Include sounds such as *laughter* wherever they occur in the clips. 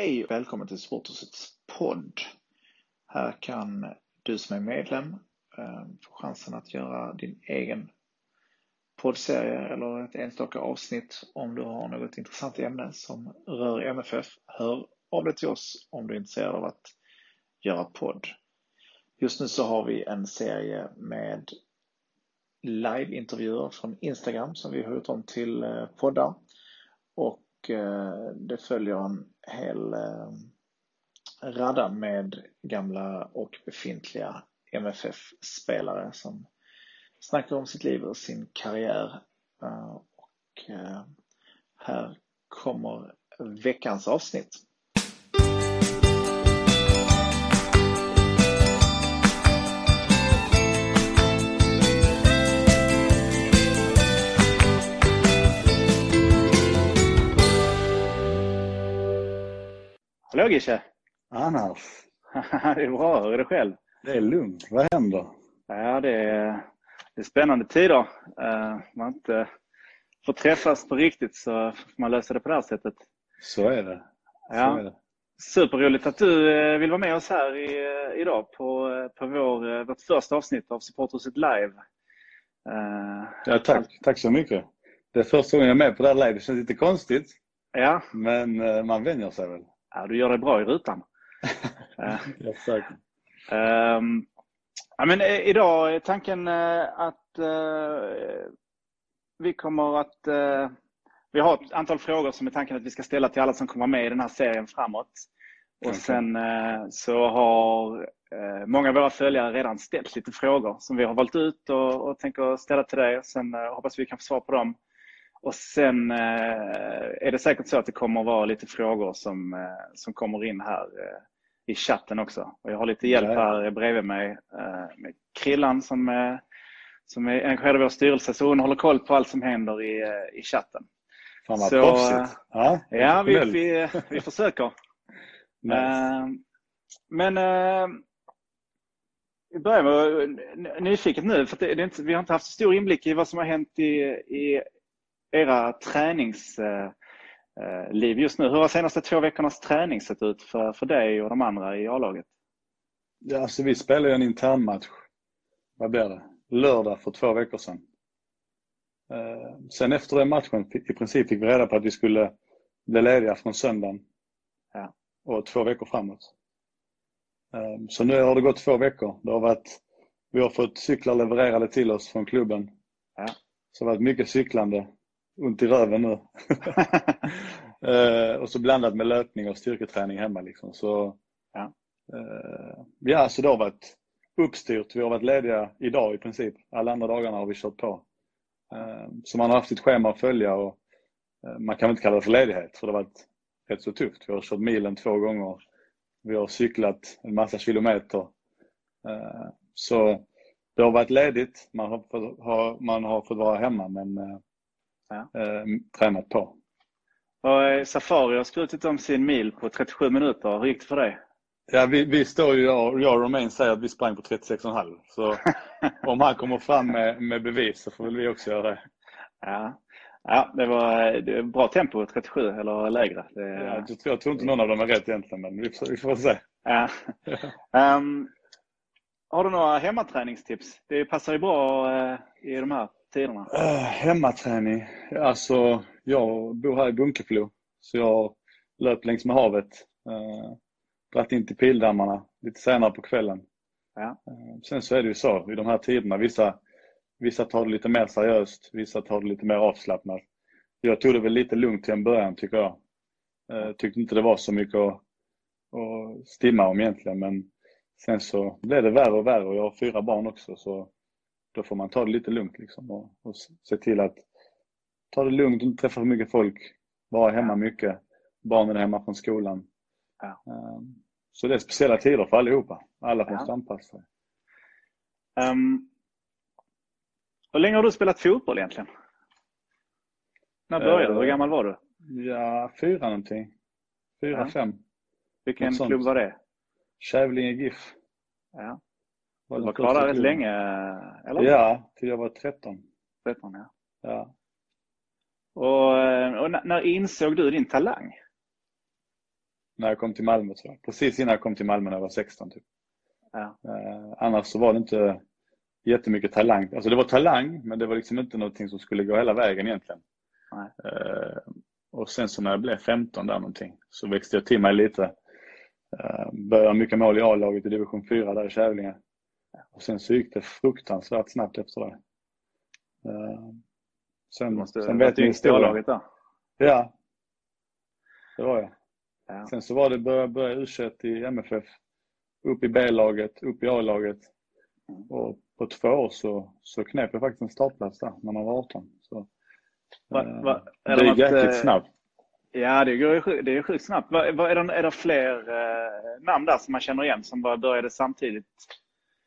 Hej och välkommen till Sporthusets podd. Här kan du som är medlem eh, få chansen att göra din egen poddserie eller ett enstaka avsnitt om du har något intressant ämne som rör MFF. Hör av dig till oss om du är intresserad av att göra podd. Just nu så har vi en serie med liveintervjuer från Instagram som vi har gjort om till eh, poddar. Och eh, det följer en hel eh, radda med gamla och befintliga MFF-spelare som snackar om sitt liv och sin karriär. Eh, och eh, här kommer veckans avsnitt. Hallå Gische! Annars? *laughs* det är bra, hur är det själv? Det är lugnt. Vad händer? Ja, det är, det är spännande tider. Uh, man inte får träffas på riktigt så får man lösa det på det här sättet. Så är det. Så ja. är det. Superroligt att du uh, vill vara med oss här i, uh, idag på, på vår, vårt första avsnitt av Supporthuset Live. ja, tack. Tack så mycket. Det är första gången jag är med på det här live. Det känns lite konstigt. Ja. Men man vänjer sig väl. Ja, du gör det bra i rutan. ja, säkert. Um, ja, men idag är tanken att uh, vi kommer att... Uh, vi har ett antal frågor som är tanken att vi ska ställa till alla som kommer med i den här serien framåt. Och okay. sen uh, så har många av våra följare redan ställt lite frågor som vi har valt ut och, och tänker ställa till dig. Sen hoppas vi kan få svar på dem. Och sen är det säkert så att det kommer att vara lite frågor som, som kommer in här i chatten också. Och jag har lite hjälp här bredvid mig med Krillan som är, som är engagerad i vår styrelse så hon håller koll på allt som händer i, i chatten. Fan vad så, proffsigt. Ja, ja vi, vi, vi *laughs* försöker. nice. Men vi börjar med nyfiket nu, för det är inte, vi har inte haft så stor inblick i vad som har hänt i, i era träningsliv just nu. Hur har senaste två veckornas träning sett ut för, för dig och de andra i A-laget? Ja, alltså vi spelade en internmatch. Vad blir det? Lördag för två veckor sedan. Sen efter den matchen i princip fick vi reda på att vi skulle bli lediga från söndagen ja. och två veckor framåt. Så nu har det gått två veckor. Det har varit, vi har fått cyklar levererade till oss från klubben. Ja. Så det har varit mycket cyklande ont i röven nu. uh, *laughs* och så blandat med löpning och styrketräning hemma. Liksom. Så, ja. Uh, ja, så det har varit uppstyrt. Vi har varit lediga idag i princip. Alla andra dagarna har vi kört på. Uh, så man har haft ett schema att följa och man kan inte kalla det för ledighet för det har varit rätt så tufft. Vi har kört milen två gånger. Vi har cyklat en massa kilometer. Så det har varit ledigt. Man har, man har fått vara hemma men ja. eh, tränat på. Och Safari har skrutit om sin mil på 37 minuter. Hur gick det för dig? Ja, vi, vi står ju, jag, jag och Romain säger att vi sprang på 36,5. Så *laughs* om han kommer fram med, med bevis så får väl vi också göra det. Ja, ja det, var, det var bra tempo, 37 eller lägre. Det, ja, jag, tror, jag tror inte någon av dem är rätt egentligen, men vi vi får se. Ja. um, *laughs* har du några hemmaträningstips? Det passar ju bra uh, i de här tiderna? Uh, hemmaträning? Alltså, jag bor här i Bunkeflo. Så jag löpt längs med havet. Uh, dratt in till pildammarna lite senare på kvällen. Ja. Uh, sen så är det ju så i de här tiderna. Vissa, vissa tar det lite mer seriöst. Vissa tar det lite mer avslappnat. Jag tog det väl lite lugnt till en början tycker jag. Uh, tyckte inte det var så mycket att, att stimma om egentligen. Men sen så blev det värre och värre och jag har fyra barn också. Så då får man ta det lite lugnt liksom och, och se till att ta det lugnt och inte träffa för mycket folk. vara hemma mycket. Barnen är hemma från skolan. Ja. Ehm, Så det är speciella tider för allihopa. Alla Ja. måste anpassa sig. Um, hur länge har du spelat fotboll egentligen? När började du? Hur Eh, gammal var du? Ja, fyra någonting. Fyra, Ja. fem. Vilken klubb var det? Kävlinge GIF. Ja. Var Du var kvar där rätt länge, eller? Ja, till jag var 13. 13, ja. Ja. Och, eh, och när, insåg du din talang? När jag kom till Malmö tror jag. Precis innan jag kom till Malmö när jag var 16 typ. Ja. Eh, annars så var det inte jättemycket talang. Alltså det var talang men det var liksom inte någonting som skulle gå hela vägen egentligen. Eh, och sen så när jag blev 15 där någonting så växte jag till mig lite. Eh, började mycket mål i A-laget i division 4 där i Kävlinge. Och sen så gick det fruktansvärt snabbt efter det. Eh, sen, måste sen vet ni historien. Ja, det var jag. Ja. Sen så var det börja, börja u i MFF, upp i B-laget, upp i A-laget. Och på två år så, så knep jag faktiskt en startplats där när man var 18. Så, Va, eh, va, det är det gick jäkligt eh, snabbt. Ja, det går det är sjukt snabbt. Va, va, är, det, är det fler eh, namn där som man känner igen som bara började samtidigt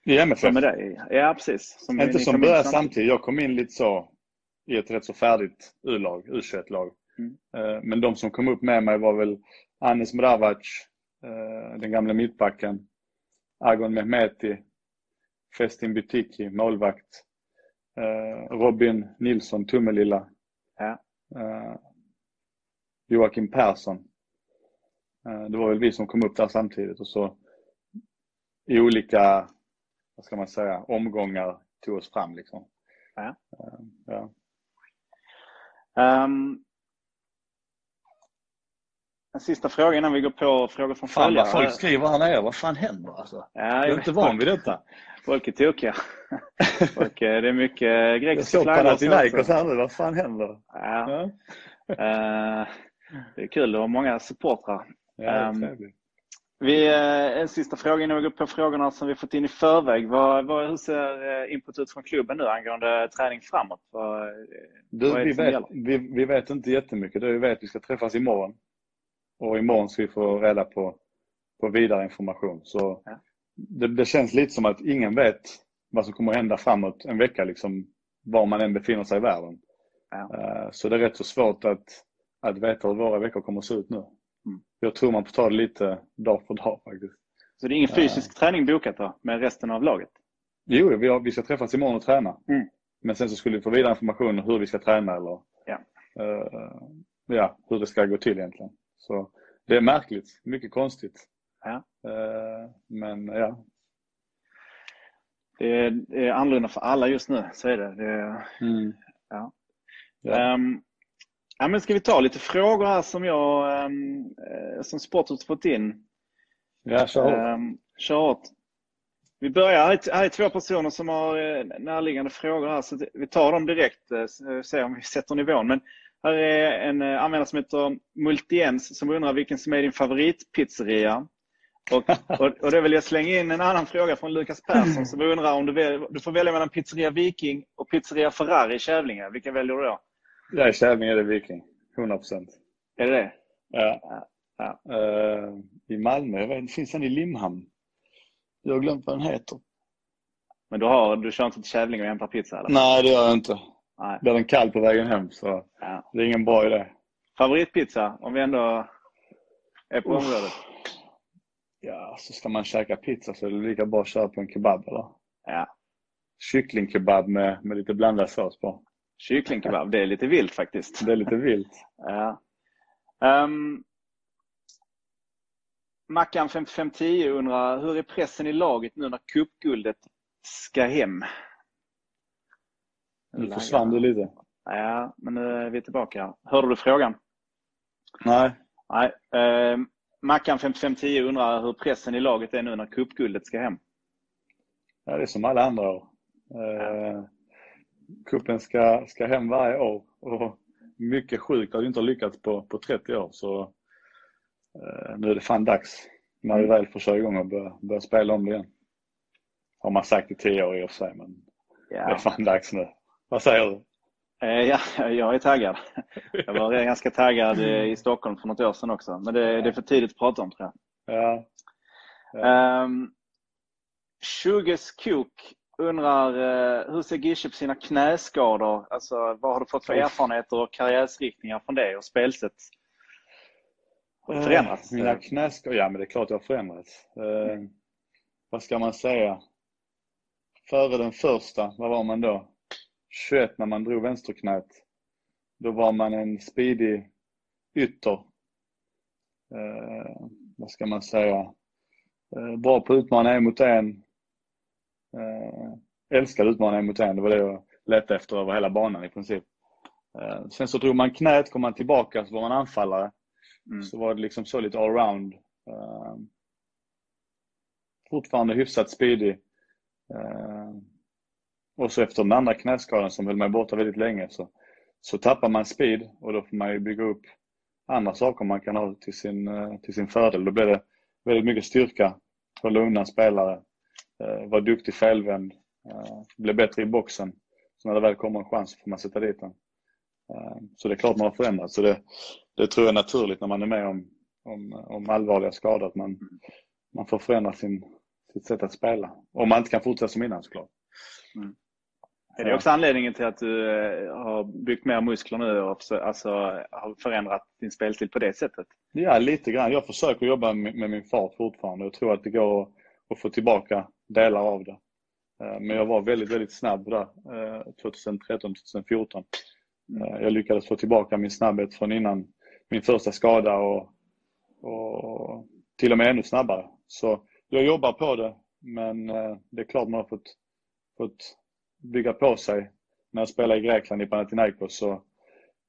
I MFF. som med dig? Ja, precis. Som Inte som började samtidigt. Jag kom in lite så i ett rätt så färdigt U-lag, U21-lag. Mm. Eh, Men de som kom upp med mig var väl Anis Mravac, eh, den gamla mittbacken, Agon Mehmeti, Festin Butiki, målvakt, eh, Robin Nilsson, Tummelilla, Ja. Joakim Persson. Det var väl vi som kom upp där samtidigt och så i olika, vad ska man säga, omgångar tog oss fram liksom. Ja. Eh, ja. Ehm, en sista fråga innan vi går på frågor från Fan följare. vad folk skriver här nere, vad fan händer alltså? Ja, Jag jag är inte van vid detta. Folk är tokiga. *laughs* Folk, eh, det är mycket Jag grekiska såg flaggor. och så Panathinaikos här nu, vad fan händer? Ja. Ja, Eh, det är kul att ha många supportrar. ja det är Ehm, trevligt. Vi, eh, en sista fråga innan vi går på frågorna som vi fått in i förväg. Vad, vad, hur ser eh, input ut från klubben nu angående träning framåt? Vad, eh, Du, vad vi, vet, vi, vi vet inte jättemycket. Det vi vet vi ska träffas imorgon. Och imorgon ska vi få reda på, på vidare information. Så Ja. det, det känns lite som att ingen vet vad som kommer att hända framåt en vecka, liksom, var man än befinner sig i världen. Ja. Så det är rätt så svårt att, att veta hur våra veckor kommer att se ut nu. Mm. Jag tror man får ta det lite dag för dag faktiskt. Så det är ingen fysisk träning bokat då med resten av laget? Jo, vi, har, vi ska träffas imorgon och träna. Mm. Men sen så skulle vi få vidare information om hur vi ska träna eller Ja. eh, ja, hur det ska gå till egentligen. Så det är märkligt, mycket konstigt. Ja. Eh, men ja. Det är, det är annorlunda för alla just nu, så är det. det är, Ja. Ja. Ehm, ja, men ska vi ta lite frågor här som jag um, som Sporthuset fått in? ja, kör hårt. Um, kör hårt. Vi börjar, här är, två personer som har eh, närliggande frågor här, så vi tar dem direkt eh, så ser om vi sätter nivån. Men här är en eh, användare som heter Multiens som undrar vilken som är din favoritpizzeria. Och, *laughs* och, och det vill jag slänga in en annan fråga från Lukas Persson som undrar om du, väl, du får välja mellan pizzeria Viking och pizzeria Ferrari i Kävlinge. Vilken väljer du då? Ja, i Kävlinge är det Viking. 100 procent. Är det det? Ja. Ja. Eh, I Malmö, jag vet, finns en i Limhamn. Jag har glömt vad den heter. Men du, har, du kör inte till Kävlinge och hämtar pizza? Eller? Nej, det gör jag inte. Nej. Blir den kall på vägen hem så Ja. det är ingen bra idé. Favoritpizza, om vi ändå är på Uff. området? Ja, så ska man käka pizza så är det lika bra att köra på en kebab eller? Ja. Kycklingkebab med, med lite blandad sås på. Kycklingkebab, det är lite vilt faktiskt. Det är lite vilt. *laughs* Ja. Um, Mackan 5510 undrar, hur är pressen i laget nu när cupguldet ska hem? Nu försvann du lite. Ja, men nu är vi tillbaka. Hörde du frågan? Nej. Nej. Um, Mackan 5510 undrar hur pressen i laget är nu när cupguldet ska hem. Ja, det är som alla andra år. Eh, kuppen ska, ska hem varje år. Och mycket sjukt att vi inte har lyckats på, på 30 år. Så eh, nu är det fan dags. När vi väl får köra igång och börja, börja spela om det igen. Har man sagt i 10 år i och för sig, men det är fan dags nu. Vad säger du? Eh, ja, jag är taggad. Jag var ganska taggad i Stockholm för något år sedan också. Men det, det är för tidigt att prata om tror jag. Ja. ja. Um, Shuges Kok undrar uh, hur ser Gische på sina knäskador? Alltså, vad har du fått för erfarenheter och karriärsriktningar från det och spelsätt? Har det förändrats? Uh, mina knäskador? Ja, men det är klart det har förändrats. Uh, vad ska man säga? Före den första, vad var man då? 21 när man drog vänsterknät. Då var man en speedig ytter. Eh, vad ska man säga? Eh, bra på att utmana en mot en. Eh, älskade en mot en. Det var det jag letade efter över hela banan i princip. Eh, sen så drog man knät, kom man tillbaka så var man anfallare. Mm. Så var det liksom så lite allround. Eh, fortfarande hyfsat speedig. Eh, och så efter den andra knäskadan som höll mig borta väldigt länge så, så tappar man speed och då får man ju bygga upp andra saker man kan ha till sin, eh, till sin fördel. Då blir det väldigt mycket styrka, hålla undan spelare, eh, vara duktig felvänd, eh, bli bättre i boxen. Så när det väl kommer en chans får man sätta dit den. Så det är klart man har förändrats. Så det, det tror jag är naturligt när man är med om, om, om allvarliga skador, att man, man får förändra sin, sitt sätt att spela. Om man inte kan fortsätta som innan såklart. Mm. Är det också anledningen till att du eh, har byggt mer muskler nu och alltså, har förändrat din spelstil på det sättet? Ja, lite grann. Jag försöker jobba med min fart fortfarande och tror att det går och få tillbaka delar av det. Eh, men jag var väldigt, väldigt snabb där eh, 2013-2014. Eh, jag lyckades få tillbaka min snabbhet från innan min första skada och, och till och med ännu snabbare. Så jag jobbar på det, men det är klart man har fått, fått bygga på sig. När jag spelade i Grekland i Panathinaikos så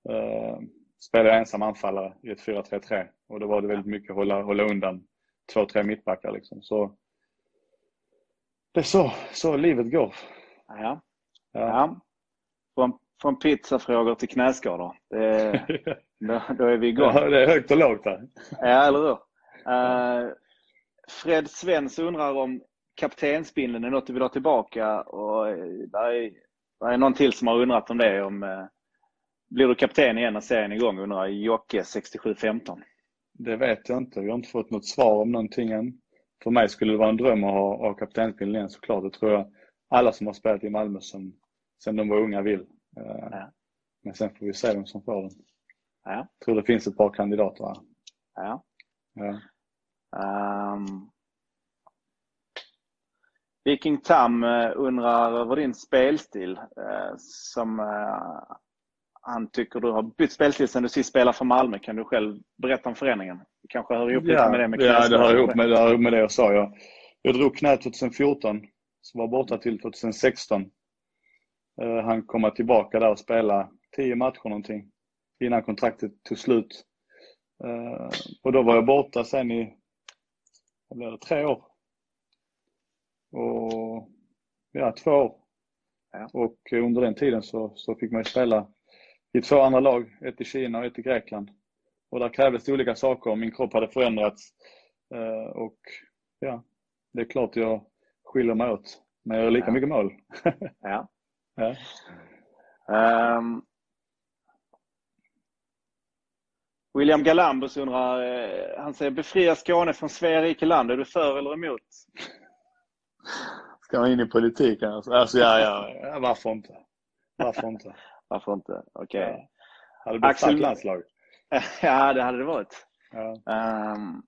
eh, spelade jag ensam anfallare i ett 4-3-3 och då var det väldigt mycket hålla, hålla undan två, tre mittbackar. Liksom. Så det är så, så livet går. Ja. ja. ja. Från, från pizzafrågor till knäskador. Det, *laughs* då, då är vi igång. Ja, det är högt och lågt här. Ja, eller hur? Uh, Fred Svens undrar om kaptensbindeln är något du vill ha tillbaka och eh, där är, där är någon till som har undrat om det. Om, eh, blir du kapten igen när serien är igång undrar Jocke 6715. Det vet jag inte. Vi har inte fått något svar om någonting än. För mig skulle det vara en dröm att ha, ha kaptensbindeln igen såklart. Det tror jag alla som har spelat i Malmö som, sen de var unga vill. Eh, ja. Men sen får vi se vem som får den. Ja. Jag tror det finns ett par kandidater här. Ja. ja. Um, Viking Tam eh, undrar över din spelstil eh, som han tycker du har bytt spelstil sen du sist spelade för Malmö. Kan du själv berätta om förändringen? Det kanske hör ihop ja, med det med Ja, det hör ihop med, det hör med det jag sa. Jag, jag drog knät 2014, så var borta till 2016. Han kommer tillbaka där och spela tio matcher någonting innan kontraktet tog slut. Och då var jag borta sen i, vad blev det, tre år och ja, två år. Ja. Och under den tiden så, så fick man ju spela i två andra lag, ett i Kina och ett i Grekland. Och där krävdes det olika saker. Min kropp hade förändrats. Eh, och ja, det är klart jag skiljer mig åt. Men jag gör lika ja. mycket mål. *laughs* ja. *laughs* ja. Um, William Galambus undrar, eh, han säger befria Skåne från Svea rike land. Är du för eller emot? Ska man in i politiken? Alltså, alltså ja, ja, ja, *laughs* varför inte? Varför inte? Varför inte? Okej. Okay. Ja. Hade det Axel... landslag? *laughs* ja, det hade det varit. Ja. Um,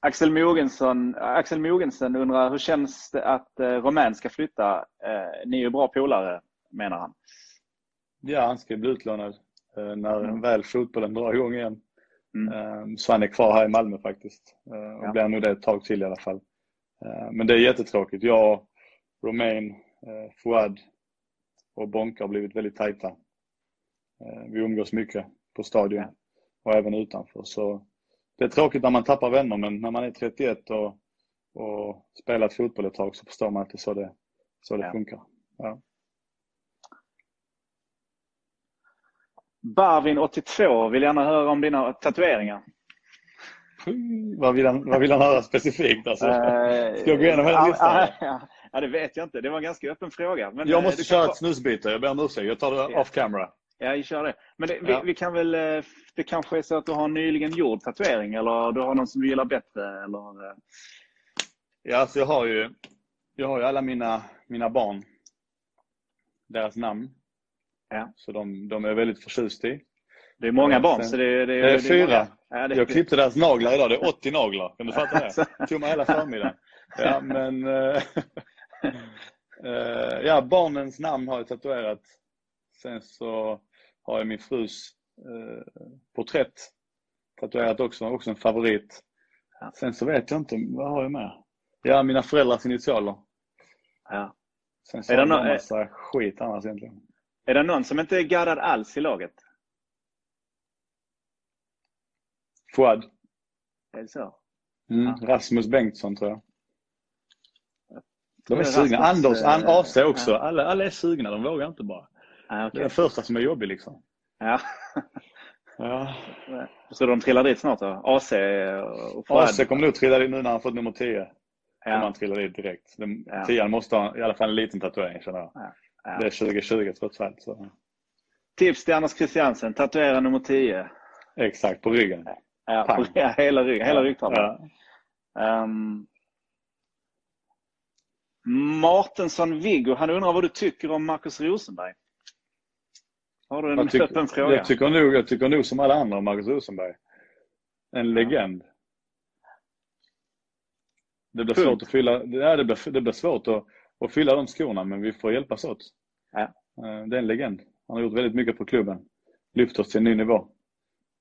Axel Mogensen, Axel Mogensen undrar hur känns det att uh, Romain ska flytta? Uh, ni är ju bra polare, menar han. Ja, han ska bli utlånad uh, när mm. väl fotbollen drar igång igen. Mm. Um, så han är kvar här i Malmö faktiskt. Och ja. blir nog det ett tag till i alla fall. Eh, men det är jättetråkigt. Jag, Romain, eh, Fouad och Bonka har blivit väldigt tajta. Eh, vi umgås mycket på stadion och även utanför. Så det är tråkigt när man tappar vänner men när man är 31 och, och spelat fotboll ett tag så förstår man att det är så det, så det ja. funkar. Ja. Barvin 82 vill gärna höra om dina tatueringar. Vad vill han, vad vill han höra specifikt? Alltså? Eh, Ska jag gå igenom hela listan? Ja, det vet jag inte. Det var en ganska öppen fråga. Men jag eh, måste köra ett snusbyte. Jag ber om ursäkt. Jag tar det off camera. Ja, vi kör det. Men det, Ja. vi, vi kan väl, eh, det kanske är så att du har en nyligen gjord tatuering eller du har någon som du gillar bättre eller? eh, Ja, alltså jag har ju, jag har ju alla mina, mina barn, deras namn. Ja. Så de, de är väldigt förtjust i. Det är många barn sen- så det, det, Det är fyra. Ja, det, Jag klippte deras naglar idag, det är 80 naglar. Kan du fatta det? Det tog mig hela förmiddagen. Ja, men... eh, *laughs* ja, barnens namn har jag tatuerat. Sen så har jag min frus eh, porträtt tatuerat också, också en favorit. Ja. Sen så vet jag inte, vad har jag med? Ja, mina föräldrars initialer. ja. Sen så Är det jag en massa skit annars egentligen. Är det någon som inte är gaddad alls i laget? Fouad. Är det så? Mm. Ja. Rasmus Bengtsson tror jag. De är Rasmus, sugna. Anders, eh, An, AC också. Alla, alla är sugna, de vågar inte bara. Ja, Det är okej. den första som är jobbig liksom. Ja. *laughs* Ja. Så de trillar dit snart då? AC och Fouad? AC kommer nog trilla dit nu när han fått nummer 10. Kommer Ja. han trilla dit direkt. Den, Ja. Tian måste ha i alla fall en liten tatuering känner jag. Ja. Det är 2020 trots allt. Så. Tips till Anders Christiansen, tatuera nummer 10. Exakt, på ryggen. Ja, Pang. på, *laughs* ja, hela, rygg, hela ryggtavlan. Ja. Um, Martensson Viggo, han undrar vad du tycker om Marcus Rosenberg? Har du Jag, tycker, öppen fråga? jag, tycker nog, jag tycker nog som alla andra om Marcus Rosenberg. En legend. Det blir Punkt. svårt att fylla, ja, det blir, det blir svårt att, att fylla de skorna men vi får hjälpas åt. Ja. Eh, Det är en legend. Han har gjort väldigt mycket för klubben. Lyft oss till en ny nivå.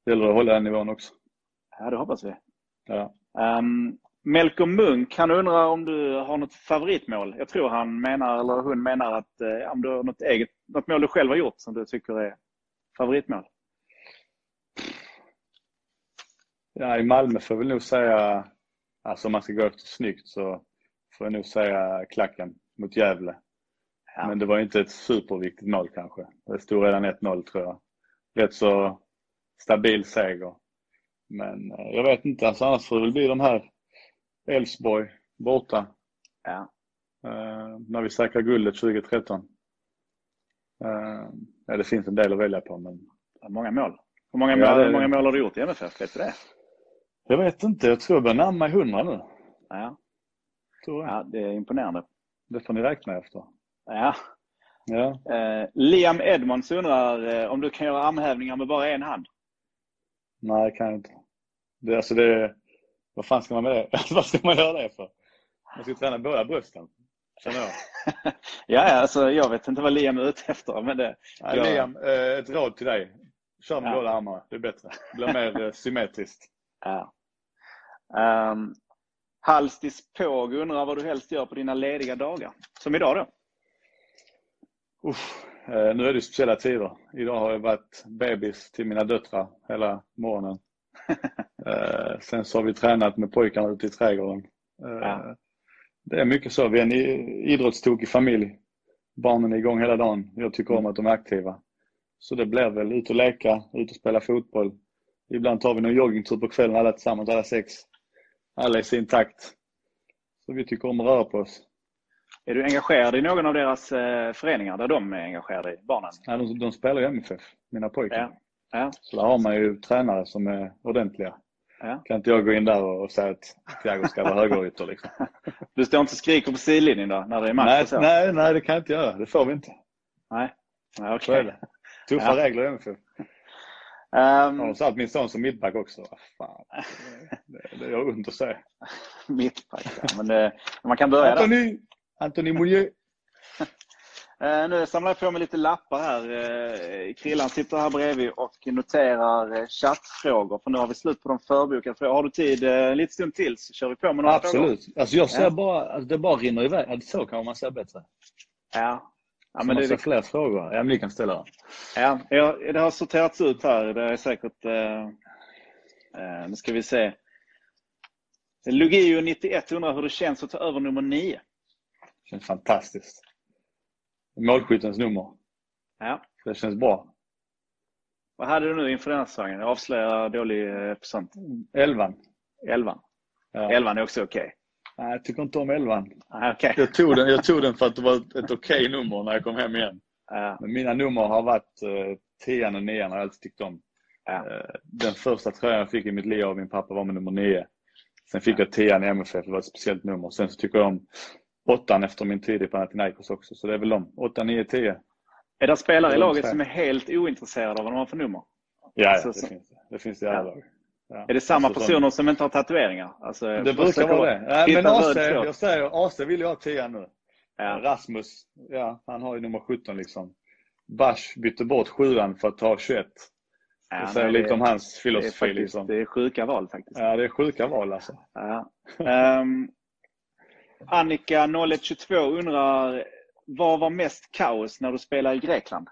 Det gäller att hålla den nivån också. Ja, det hoppas vi. Ja. Um, Melker Munk, han undrar om du har något favoritmål. Jag tror han menar, eller hon menar att eh, om du har något eget, något mål du själv har gjort som du tycker är favoritmål. Ja, i Malmö får jag väl nog säga, alltså om man ska gå efter snyggt så får jag nog säga klacken mot Gävle. Ja. Men det var inte ett superviktigt mål kanske. Det stod redan 1-0 tror jag. Rätt så stabil seger. Men eh, jag vet inte, alltså annars får det väl bli de här Elfsborg borta. Ja. Eh, när vi säkrar guldet 2013. Eh, ja, det finns en del att välja på men Många mål. Hur många, Ja, mål, det- hur många mål har du gjort i MFF? Vet du det? jag vet inte, jag tror jag börjar närma mig 100 nu. Ja, Tror jag. ja det är imponerande. Det får ni räkna efter. Ja. Ja. Eh, Liam Edmonds undrar eh, om du kan göra armhävningar med bara en hand? Nej, det kan jag inte. Det, alltså det, vad fan ska man med det? *laughs* vad ska man göra det för? Man ska träna båda brösten, känner jag. *laughs* ja, alltså, jag vet inte vad Liam är ute efter. Men det, Nej, Ja. Liam, eh, ett råd till dig. Kör med Ja. båda armarna, det är bättre. Det blir mer eh, symmetriskt. ja. Um, Halstis Påg undrar vad du helst gör på dina lediga dagar. Som idag då? Uff, eh, nu är det speciella tider. Idag har jag varit bebis till mina döttrar hela morgonen. *laughs* eh, sen så har vi tränat med pojkarna ute i trädgården. Eh, Ja. Det är mycket så. Vi är en idrottstokig familj. Barnen är igång hela dagen. Jag tycker om att de är aktiva. Så det blir väl ut och leka, ut och spela fotboll. Ibland tar vi någon joggingtur på kvällen alla tillsammans, alla sex. Alla i sin takt. Så vi tycker om att röra på oss. Är du engagerad i någon av deras eh, föreningar där de är engagerade i barnen? Ja, de, de spelar ju MFF, mina pojkar. Ja. Ja. Så där har man ju tränare som är ordentliga. Ja. Kan inte jag gå in där och säga att Thiago ska vara högerytter liksom. *laughs* Du står inte och skriker på sidlinjen då när det är match nej, så? nej, nej, det kan jag inte göra. Det får vi inte. nej. okej. det. Tuffa Ja. regler i MFF. *laughs* Ehm, Har de satt min son som mittback också? Fan. *laughs* Det, det gör ont att säga. Mittback, ja. men det, man kan börja där. Antoni! Antoni Moulier. Eh, nu samlar jag på mig lite lappar här. Eh, Krillan sitter här bredvid och noterar eh, chattfrågor. För nu har vi slut på de förbokade frågorna. Har du tid eh, en liten stund till så kör vi på med några frågor. Absolut. Alltså jag ser Ja. bara, alltså det bara rinner iväg. Så kan man säga bättre. Ja. Ja, men det, ser fler frågor. Ja, men ni kan ställa dem. ja, det har sorterats ut här. Det är säkert... Eh, eh, nu ska vi se. Lugio 91 undrar hur det känns att ta över nummer 9. känns fantastiskt. Målskyttens nummer. Ja. Det känns bra. Vad hade du nu inför den här säsongen? Jag avslöjar dålig procent. Elvan. Elvan. Ja. Elvan är också okej. Nej, jag tycker inte om elvan. Ah, okej. Jag tog, den, jag tog den för att det var ett, okej nummer när jag kom hem igen. Ja. Men mina nummer har varit eh, tian och nian har jag alltid tyckt om. Ja. Eh, Den första tröjan jag fick i mitt liv av min pappa var med nummer nio. Sen fick jag tian i MFF, det var ett speciellt nummer. Sen så tycker jag om åttan efter min tid i Panathinaikos också. Så det är väl de. Åtta, nio, tio. Är det spelare i laget som är helt ointresserade av vad de har för nummer? Ja, Så- ja det så- finns det. Finns det i alla lag. Ja. Är det samma Alltså, personer som inte har tatueringar? Alltså, Det brukar vara det. Ja, men en AC, jag säger AC vill jag ha 10 nu. Ja. Rasmus, ja, han har ju nummer 17 liksom. Bash bytte bort 7 för att ta 21. Ja, det säger lite om hans det är, filosofi faktiskt, liksom. det är sjuka val faktiskt. Ja, det är sjuka val alltså. Ja. Ehm, Annika 0122 undrar, vad var mest kaos när du spelade i Grekland?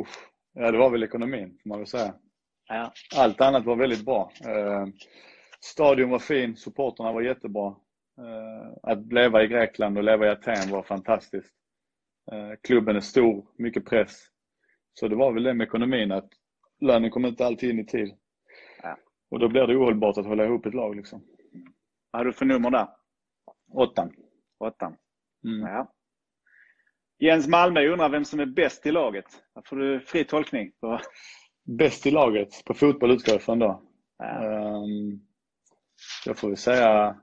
Uff. Ja, det var väl ekonomin, får man väl säga. Ja. Allt annat var väldigt bra. Eh, stadion var fin, supporterna var jättebra. Eh, att leva i Grekland och leva i Aten var fantastiskt. Eh, klubben är stor, mycket press. Så det var väl det med ekonomin att lönen kommer inte alltid in i tid. Ja. Och då blir det ohållbart att hålla ihop ett lag liksom. Vad har du för nummer där? Åttan. Åttan. Mm. Ja. Jens Malmö undrar vem som är bäst i laget. Här får du fri tolkning. På. Bäst i laget på fotboll utgår jag från då. Ja. Um, jag får väl säga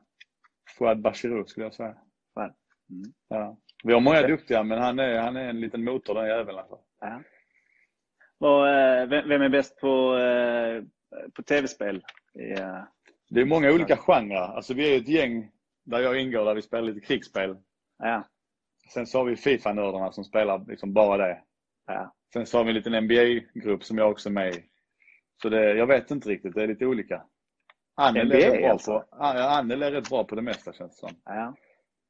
Fouad Bachirou skulle jag säga. Mm. Ja. Vi har många duktiga men han är, han är en liten motor den jäveln alltså. Ja. Och, eh, vem, är bäst på, eh, på tv-spel? Det är många olika genrer. Alltså vi är ett gäng där jag ingår där vi spelar lite krigsspel. ja. Sen så har vi Fifa-nördarna som spelar liksom bara det. Ja. Sen så har vi en liten NBA-grupp som jag också är med i. Så det, jag vet inte riktigt, det är lite olika. Annel är, NBA rätt bra alltså? på, Annel är rätt bra på det mesta känns det som. Ja.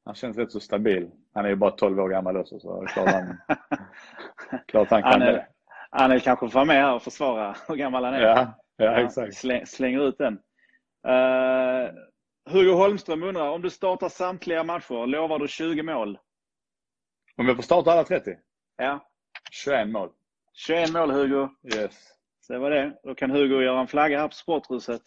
Han känns rätt så stabil. Han är ju bara 12 år gammal också så är klart han, *laughs* klart han kan Annel, det. Annel kanske får vara med här och försvara hur gammal han är. Ja, ja, Ja, exakt. Släng, slänger ut den. Uh, Hugo Holmström undrar, om du startar samtliga matcher, lovar du 20 mål? Om jag får starta alla 30? Ja. 21 mål. 21 mål Hugo. Yes. Så det var det. Då kan Hugo göra en flagga här på Sporthuset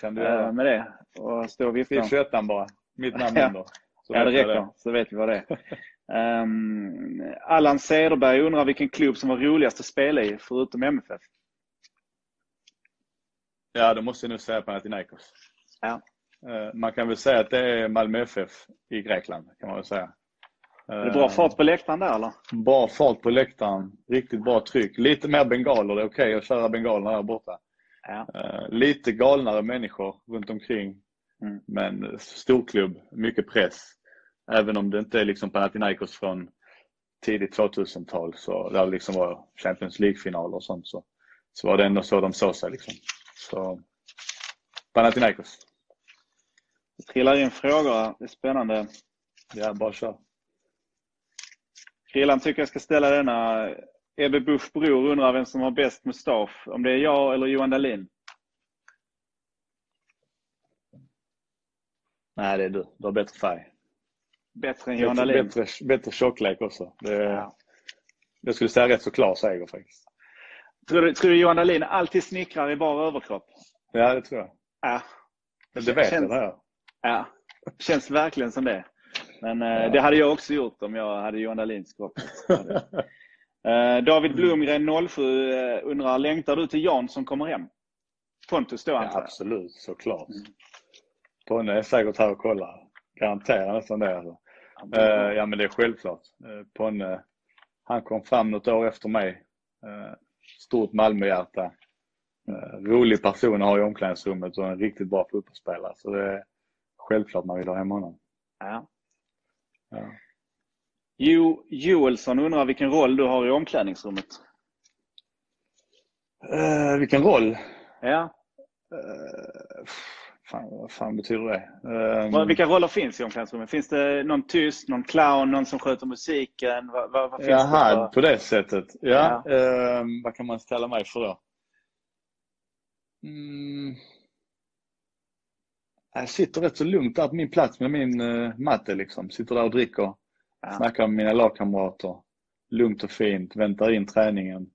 Kan du göra? med det. Och stå och vifta. Skriv 21 bara. Mitt namn Ja. under. Så Ja, det räcker. Så vet vi vad det är. Um, Allan Cederberg undrar vilken klubb som var roligast att spela i, förutom MFF. Ja, då måste jag nu säga Panathinaikos. Ja. Eh, Man kan väl säga att det är Malmö FF i Grekland, kan man väl säga. Är det bra fart på läktaren där eller? Bra fart på läktaren, riktigt bra tryck. Lite mer bengaler, det är okej att köra bengalerna där borta. Ja. Eh, Lite galnare människor runt omkring. Mm. Men storklubb, mycket press. Även om det inte är liksom Panathinaikos från tidigt 2000-tal, så där liksom var Champions League-finaler och sånt, så, så var det ändå så de såg sig. Liksom. Så Panathinaikos. Det trillar in frågor. Det är spännande. Ja, bara kör. Krillan tycker jag ska ställa denna. Ebbe Busch Bror undrar vem som har bäst mustasch. Om det är jag eller Johan Dahlin. Nej, det är du. Du har bättre färg. Bättre än Johan Dahlin. bättre, bättre tjocklek också. Det, Ja. Jag skulle säga rätt så klar seger faktiskt. Tror, du, tror du Johan Dahlin alltid snickrar i bara överkropp? Ja, det tror jag. Ja. Det vet Känns- jag. Det ja. Känns verkligen som det. Men eh, det hade jag också gjort om jag hade Johan Dahlins kropp. *laughs* Eh, David Blomgren 07 eh, undrar, längtar du till Jan som kommer hem? Pontus då Ja, antar jag? absolut, såklart. Mm. Ponne är säkert här och kollar. Garanterar nästan det. Alltså. Ja, men det är självklart. Ponne, han kom fram något år efter mig. Eh, stort Malmöhjärta. Uh, rolig person att ha i omklädningsrummet och en riktigt bra fotbollsspelare. Så det är självklart man vill ha hem honom. Ja. Ja. Jo, Joelsson undrar vilken roll du har i omklädningsrummet. Eh, vilken roll? Ja. Eh, fan, vad fan betyder det? Vad- Vilka roller finns i omklädningsrummet? Finns det någon tyst, någon clown, någon som sköter musiken? Vad, vad, vad finns Jaha, det på det sättet. Ja. Ja. Eh, vad kan man ställa mig för då? Mm. Jag sitter rätt så lugnt där på min plats med min uh, matte liksom. Sitter där och dricker. Ja. Snackar med mina lagkamrater. Lugnt och fint. Väntar in träningen.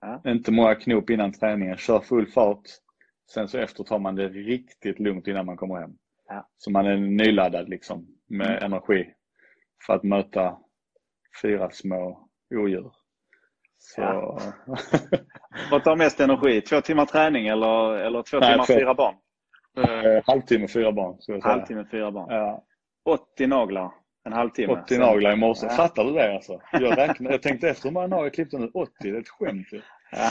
Ja. Inte många knop innan träningen. Kör full fart. Sen så efter tar man det riktigt lugnt innan man kommer hem. Ja. Så man är nyladdad liksom med Mm. energi för att möta fyra små odjur. Så... Ja. *laughs* Vad tar mest energi? Två timmar träning eller, eller två Nej, timmar två. fyra barn? Eh, halvtimme, fyra barn. Ska jag säga. Halvtimme fyra barn. Ja, 80 naglar en halvtimme. 80 Sen- naglar i morse. Ja. Fattar du det alltså? *laughs* Jag, räknade, jag tänkte efter hur många naglar jag klippte nu. 80, det är ett skämt ju. Ja.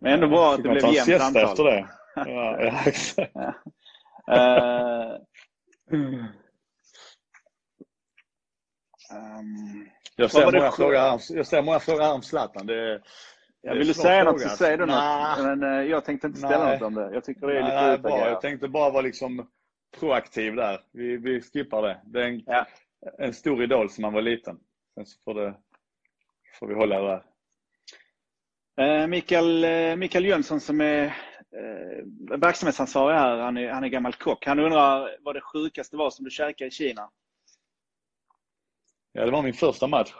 Men ändå bra att det blev jämnt antal. efter det. Ja, ja, exakt. Jag ser många skö- frågor här, jag ser många frågor här om Zlatan. Det är, ja, Det vill är du svår säga något så säg du alltså. något. Men eh, jag tänkte inte ställa Nej. något om det. Jag tycker det är nej, lite nej. Jag tänkte bara vara liksom proaktiv där. Vi, vi skippar det. Det är en, Ja. en stor idol som man var liten. Sen så får, det, får vi hålla det där. Eh, Mikael, eh, Mikael Jönsson som är eh, verksamhetsansvarig här, han är, han är gammal kock. Han undrar vad det sjukaste var som du käkade i Kina? Ja, det var min första match.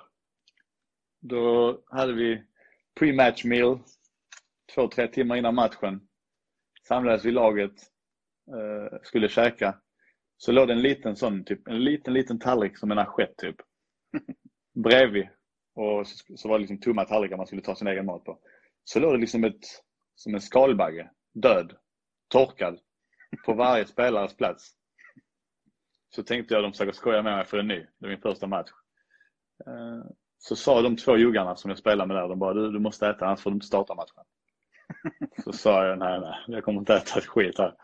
Då hade vi pre-match meal. Två, tre timmar innan matchen. Samlades vi laget. Eh, skulle käka. Så låg det en liten sån, typ, en liten, liten tallrik som en assiett typ. *laughs* Bredvid. Och så, så var det liksom tomma tallrikar man skulle ta sin egen mat på. Så låg det liksom ett, som en skalbagge. Död. Torkad. På varje spelares plats. Så tänkte jag de försöker skoja med mig för en ny. Det var min första match. Eh, Så sa de två juggarna som jag spelade med där, de bara du, du måste äta annars får du inte starta matchen. *laughs* Så sa jag nej, nej, jag kommer inte äta ett skit här.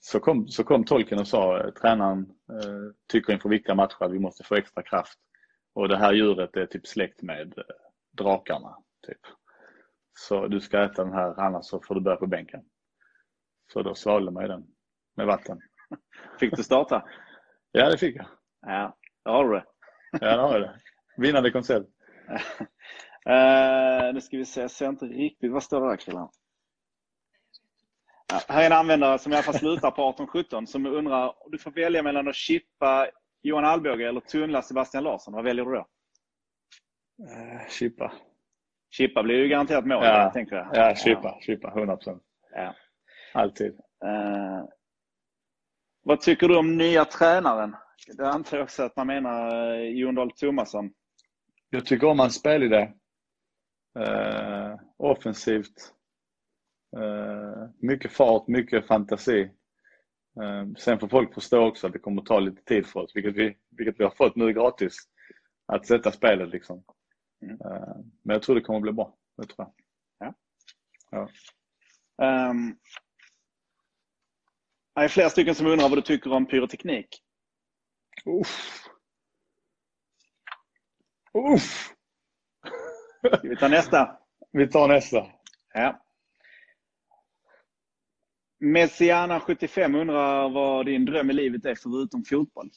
Så kom, så kom tolken och sa, tränaren eh, tycker inför viktiga matcher att vi måste få extra kraft. Och det här djuret är typ släkt med eh, drakarna. Typ. Så du ska äta den här annars så får du börja på bänken. Så då svalde man ju den med vatten. *laughs* Fick du starta? Ja, det fick jag. Ja, det har du det. Ja, det har jag det. Vinnande koncept. *laughs* Eh, nu ska vi se, jag ser inte riktigt. Vad står det där killar? Ja, här är en användare som i alla fall slutar på 1817 som undrar, du får välja mellan att chippa Johan Alvbåge eller tunnla Sebastian Larsson. Vad väljer du då? Eh, Chippa. Chippa blir ju garanterat mål, Ja. tänker jag. Ja, chippa. Chippa. 100 procent. Ja. Alltid. Eh, vad tycker du om nya tränaren? Det antar jag också att man menar eh, Jon Dahl Tomasson. Jag tycker om hans spelidé. Eh, offensivt. Eh, mycket fart, mycket fantasi. Eh, sen får folk förstå också att det kommer ta lite tid för oss, vilket vi, vilket vi har fått nu gratis. Att sätta spelet liksom. Mm. Eh, men jag tror det kommer att bli bra. Det tror jag. Um, det är flera stycken som undrar vad du tycker om pyroteknik. Uff. Uff. Ska vi ta nästa? *laughs* Vi tar nästa. Ja. Messiana75 undrar vad din dröm i livet är förutom fotboll.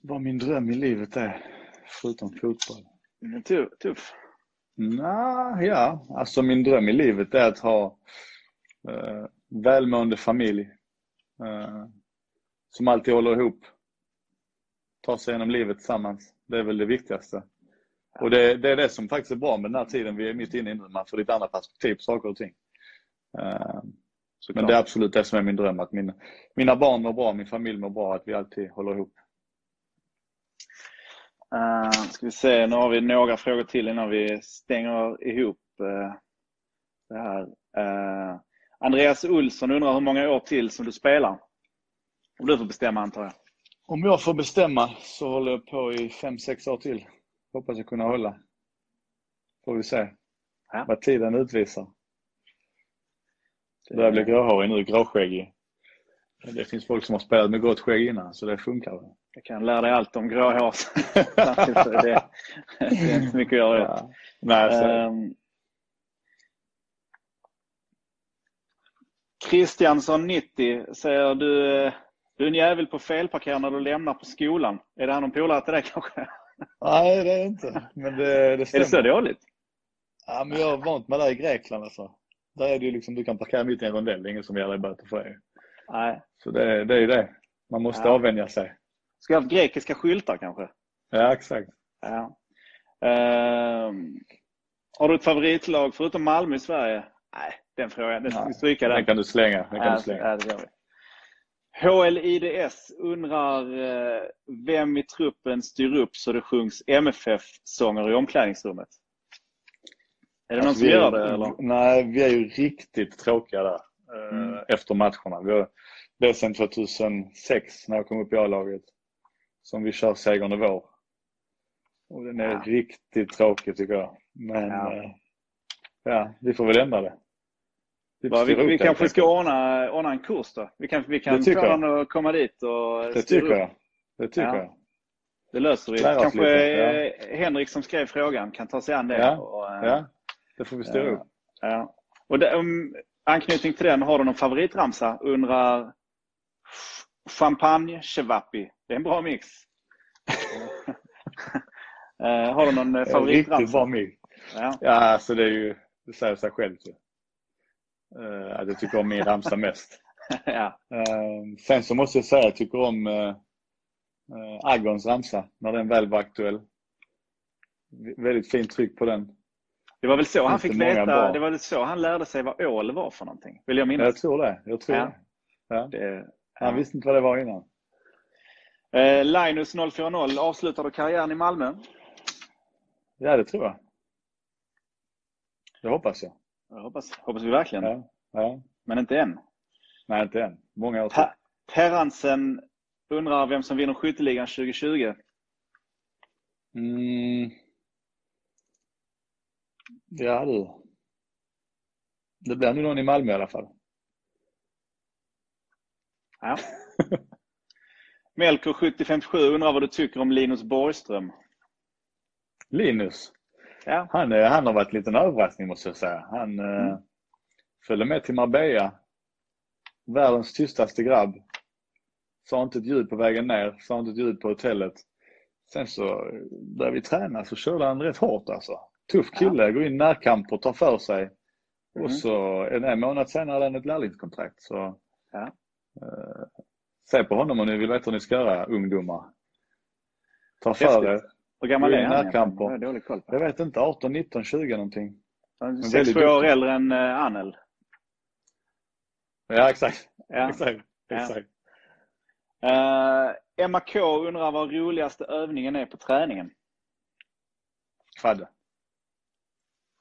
Vad min dröm i livet är, förutom fotboll. Den är tu- tuff. Nej, ja. Alltså min dröm i livet är att ha eh, välmående familj. Eh, som alltid håller ihop. Tar sig igenom livet tillsammans. Det är väl det viktigaste. Och det, det är det som faktiskt är bra med den här tiden vi är mitt inne i nu. Man får lite andra perspektiv på saker och ting. Eh, men det är absolut det som är min dröm. Att min, mina barn mår bra, min familj mår bra. Att vi alltid håller ihop. Uh, ska vi se, nu har vi några frågor till innan vi stänger ihop uh, det här. Uh, Andreas Olsson undrar hur många år till som du spelar? Om du får bestämma antar jag. Om jag får bestämma så håller jag på i fem sex år till. Hoppas jag kunna hålla. Får vi se Ja. vad tiden utvisar. Det börjar bli gråhårig nu, gråskäggig. Det finns folk som har spelat med grått skägg innan så det funkar. Jag kan lära dig allt om grå hår. *laughs* Så det, det är inte så mycket att göra. Ja. Nej, så, Ehm, Kristiansson 90 säger du, du är en jävel på felparkera när du lämnar på skolan. Är det han någon polare till dig kanske? nej, det är det inte. Men det, det Är det stämmer. så dåligt? Ja, men jag har vant mig där i Grekland alltså. Där är det ju liksom, du kan parkera mitt i en rondell, det är ingen som ger dig böter för det. Nej. Så det, det är ju det. Man måste Ja. avvänja sig. Ska ha grekiska skyltar kanske? Ja, exakt. Ja. Ehm, har du ett favoritlag förutom Malmö i Sverige? Nej, den frågan. Den ska vi stryka Den den. kan du slänga. Den kan Ja, du slänga. ja, det gör vi. HLIDS undrar eh, vem i truppen styr upp så det sjungs MFF-sånger i omklädningsrummet? Är det någon Alltså, som vi är- gör det eller? Nej, vi är ju riktigt tråkiga där eh, Mm. efter matcherna. Vi har, det är sedan 2006 när jag kom upp i A-laget som vi kör segern i vår. Och den är Ja. riktigt tråkig tycker jag. Men Ja. ja. ja, vi får väl ändra det. Vi, Va, vi, vi kanske ska ordna, ordna en kurs då. Vi kan, vi kan få någon att komma dit och Det tycker upp. jag. Det tycker Ja. jag. Det löser vi. Lära Kanske lite, eh, Henrik som skrev frågan kan ta sig an det. Ja, Och, eh, Ja, det får vi styra Ja. upp. Ja. Och det, um, anknytning till den, har du någon favoritramsa? Undrar Champagne Chevapi. Det är en bra mix. *laughs* Eh, har du någon eh, Riktigt favoritramsa? bra mix. Ja. Ja, alltså det är ju, det säger sig självt ju. Eh, att jag tycker om min ramsa mest. *laughs* ja. Eh, sen så måste jag säga att jag tycker om uh, Agons ramsa när den väl var aktuell. V- väldigt fint tryck på den. Det var väl så han fick veta, bra? det var väl så han lärde sig vad ål var för någonting. Vill jag minnas. Jag tror det. Jag tror Ja. det. Ja. Det, Han visste inte vad det var innan. Eh, Linus 040, avslutar du karriären i Malmö? Ja, det tror jag. Det hoppas jag. Jag hoppas, hoppas vi verkligen. Ja. Ja. Men inte än. Nej, inte än. Många år till. Per, Perransen undrar vem som vinner skytteligan 2020. Mm. Ja du. Det blir nog någon i Malmö i alla fall. Ja. *laughs* Melker 7057 undrar vad du tycker om Linus Borgström. Linus. Ja. Han, eh, han har varit en liten överraskning måste jag säga. Han Mm. eh, följde med till Marbella. Världens tystaste grabb. Sa inte ett ljud på vägen ner, sa inte ett ljud på hotellet. Sen så eh, började vi träna så körde han rätt hårt alltså. Tuff kille, går in i närkamp och tar för sig. Mhm. Och så en månad senare hade han ett lärlingskontrakt. Så, Ja. Eh, se på honom om ni vill veta hur ni ska göra ungdomar. Ta för er. Hur gammal är han? jag dålig koll. Jag vet inte, 18, 19, 20 någonting. Han är Men Sex, väldigt sju år duktig. äldre än uh, Anel. Ja exakt. Ja. exakt. Ja. exakt. Eh, Emma K undrar vad roligaste övningen är på träningen. Kvadde.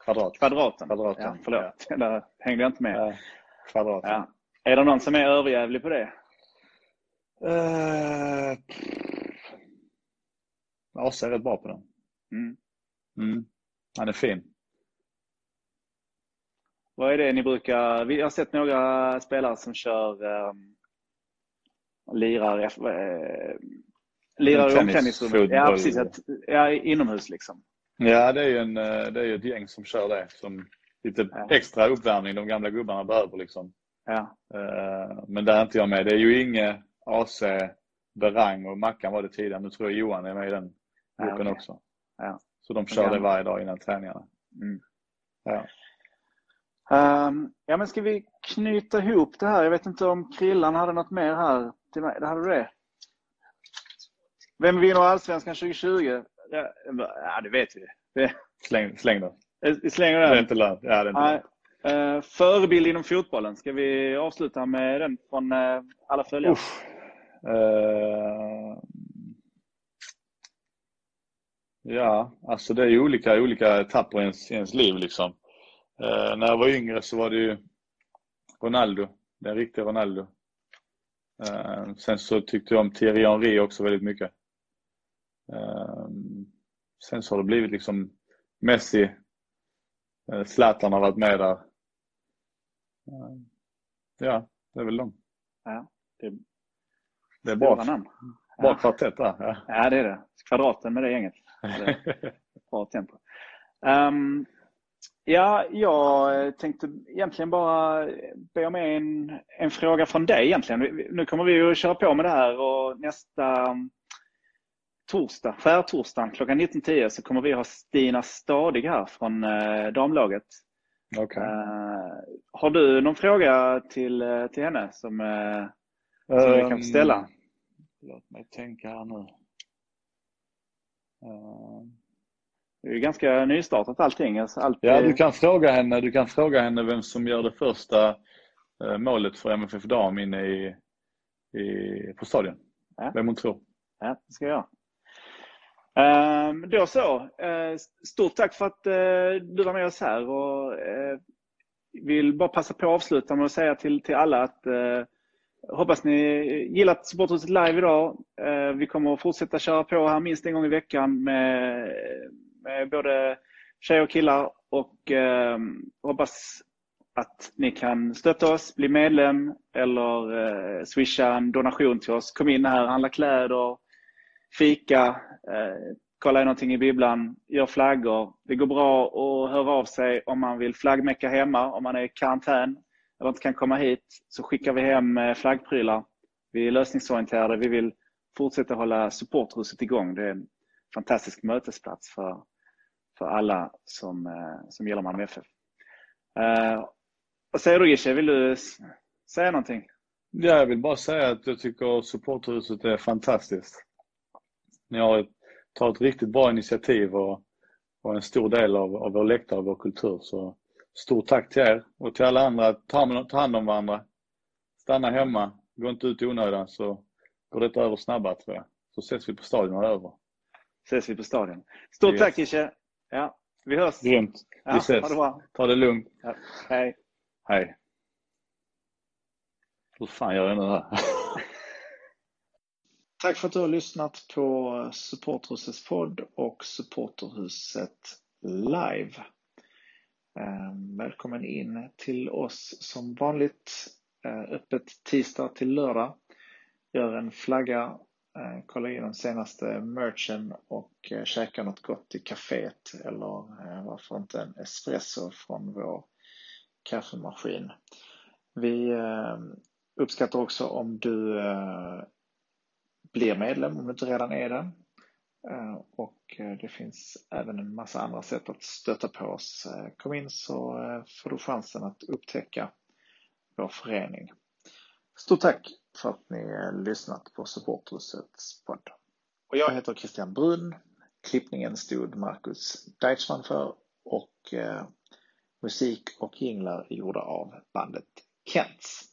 Kvadrat. Kvadraten. Kvadraten, Ja, förlåt, där hängde jag inte med. Ja, kvadrat. Ja. Är det någon som är överjävlig på det? Uh, AC är rätt bra på den. Mm. Mm. Han är fin. Vad är det ni brukar... Vi har sett några spelare som kör um, lirar, eh, lirar i Tennis, omklädningsrummet. Ja, precis. Att, ja, inomhus liksom. Ja, det är ju en, eh, det är ett gäng som kör det. Som lite Ja. extra uppvärmning de gamla gubbarna behöver liksom. Ja. Eh, Men där är inte jag med. Det är ju inget AC, Berang och Mackan var det tidigare. Nu tror jag Johan är med i den gruppen okej. också. Ja. Så de kör det varje dag innan träningarna. Mm. Ja. Ehm, ja, men ska vi knyta ihop det här? Jag vet inte om Krillan hade något mer här till mig. Det hade du det? Vem vinner Allsvenskan 2020? Ja, ja det vet vi. Det, Släng, släng den. vi slänger Det är den. inte lönt. Ja, det är inte Nej. Eh, förebild inom fotbollen. Ska vi avsluta med den från eh, alla följare? Eh, ja, alltså det är ju olika, olika etapper i ens, i ens liv liksom. Eh, när jag var yngre så var det ju Ronaldo, den riktiga Ronaldo. Eh, sen så tyckte jag om Thierry Henry också väldigt mycket. Eh, sen så har det blivit liksom Messi, eh, Zlatan har varit med där. Ja, det är väl de. Ja, det Det är bra namn. bra Ja. kvartett där. Ja. Ja, det är det. Kvadraten med det gänget. Det- Bra tempo. Ehm, ja, jag tänkte egentligen bara be om en, en fråga från dig egentligen. Nu kommer vi ju köra på med det här och nästa um, torsdag, skärtorsdagen klockan 19.10 så kommer vi ha Stina Stadig här från eh, damlaget. Okej. Eh, har du någon fråga till, eh, till henne som, eh, som vi kan ställa? Ehm, Låt mig tänka här nu. Ehm, Det är ju ganska nystartat allting. Alltså allt, Ja, du kan fråga henne, du kan fråga henne vem som gör det första målet för MFF Dam inne i, i, på stadion. Ja. Vem hon tror. Ja, det ska jag göra. Då så. Eh, stort tack för att eh, du var med oss här och eh, vill bara passa på att avsluta med att säga till, till alla att eh, hoppas ni gillat Supporthuset live idag. Ehm, vi kommer att fortsätta köra på här minst en gång i veckan med, med både tjejer och killar och eh, hoppas att ni kan stötta oss, bli medlem eller eh, swisha en donation till oss. Kom in här, handla kläder, fika, eh, kolla in någonting i bibblan, gör flaggor. Det går bra att höra av sig om man vill flaggmecka hemma, om man är i karantän eller inte kan komma hit, så skickar vi hem eh, flaggprylar. Vi är lösningsorienterade. Vi vill fortsätta hålla supporthuset igång. Det är en fantastisk mötesplats för, för alla som, eh, som gillar Malmö FF. Uh, eh, vad säger du Gishe, Vill du säga någonting? Ja, jag vill bara säga att jag tycker supporthuset är fantastiskt. Ni har tar ett riktigt bra initiativ och, och en stor del av, av vår läktare och vår kultur. Så stort tack till er och till alla andra. Ta, ta hand om varandra. Stanna hemma. Gå inte ut i onödan så går detta över snabbare tror jag. Så ses vi på stadion och över. Ses vi på stadion. Stort yes. tack Kische. Ja, vi hörs. Grymt. Vi ja, ses. Det. Ta det lugnt. Ja. Hej. Hej. Hur fan gör jag nu här? Tack för att du har lyssnat på Supporterhusets podd och Supporterhuset live. Ehm, välkommen in till oss som vanligt. Eh, öppet tisdag till lördag. Gör en flagga, eh, kolla in den senaste merchen och eh, käka något gott i kaféet eller varför inte en espresso från vår kaffemaskin. Vi ehm, uppskattar också om du blir medlem om du inte redan är det. Eh, och det finns även en massa andra sätt att stötta på oss. Kom in så får du chansen att upptäcka vår förening. Stort tack för att ni lyssnat på Supporthusets podd. Och jag heter Christian Brunn. Klippningen stod Marcus Deichmann för och Musik och jinglar är gjorda av bandet Kents.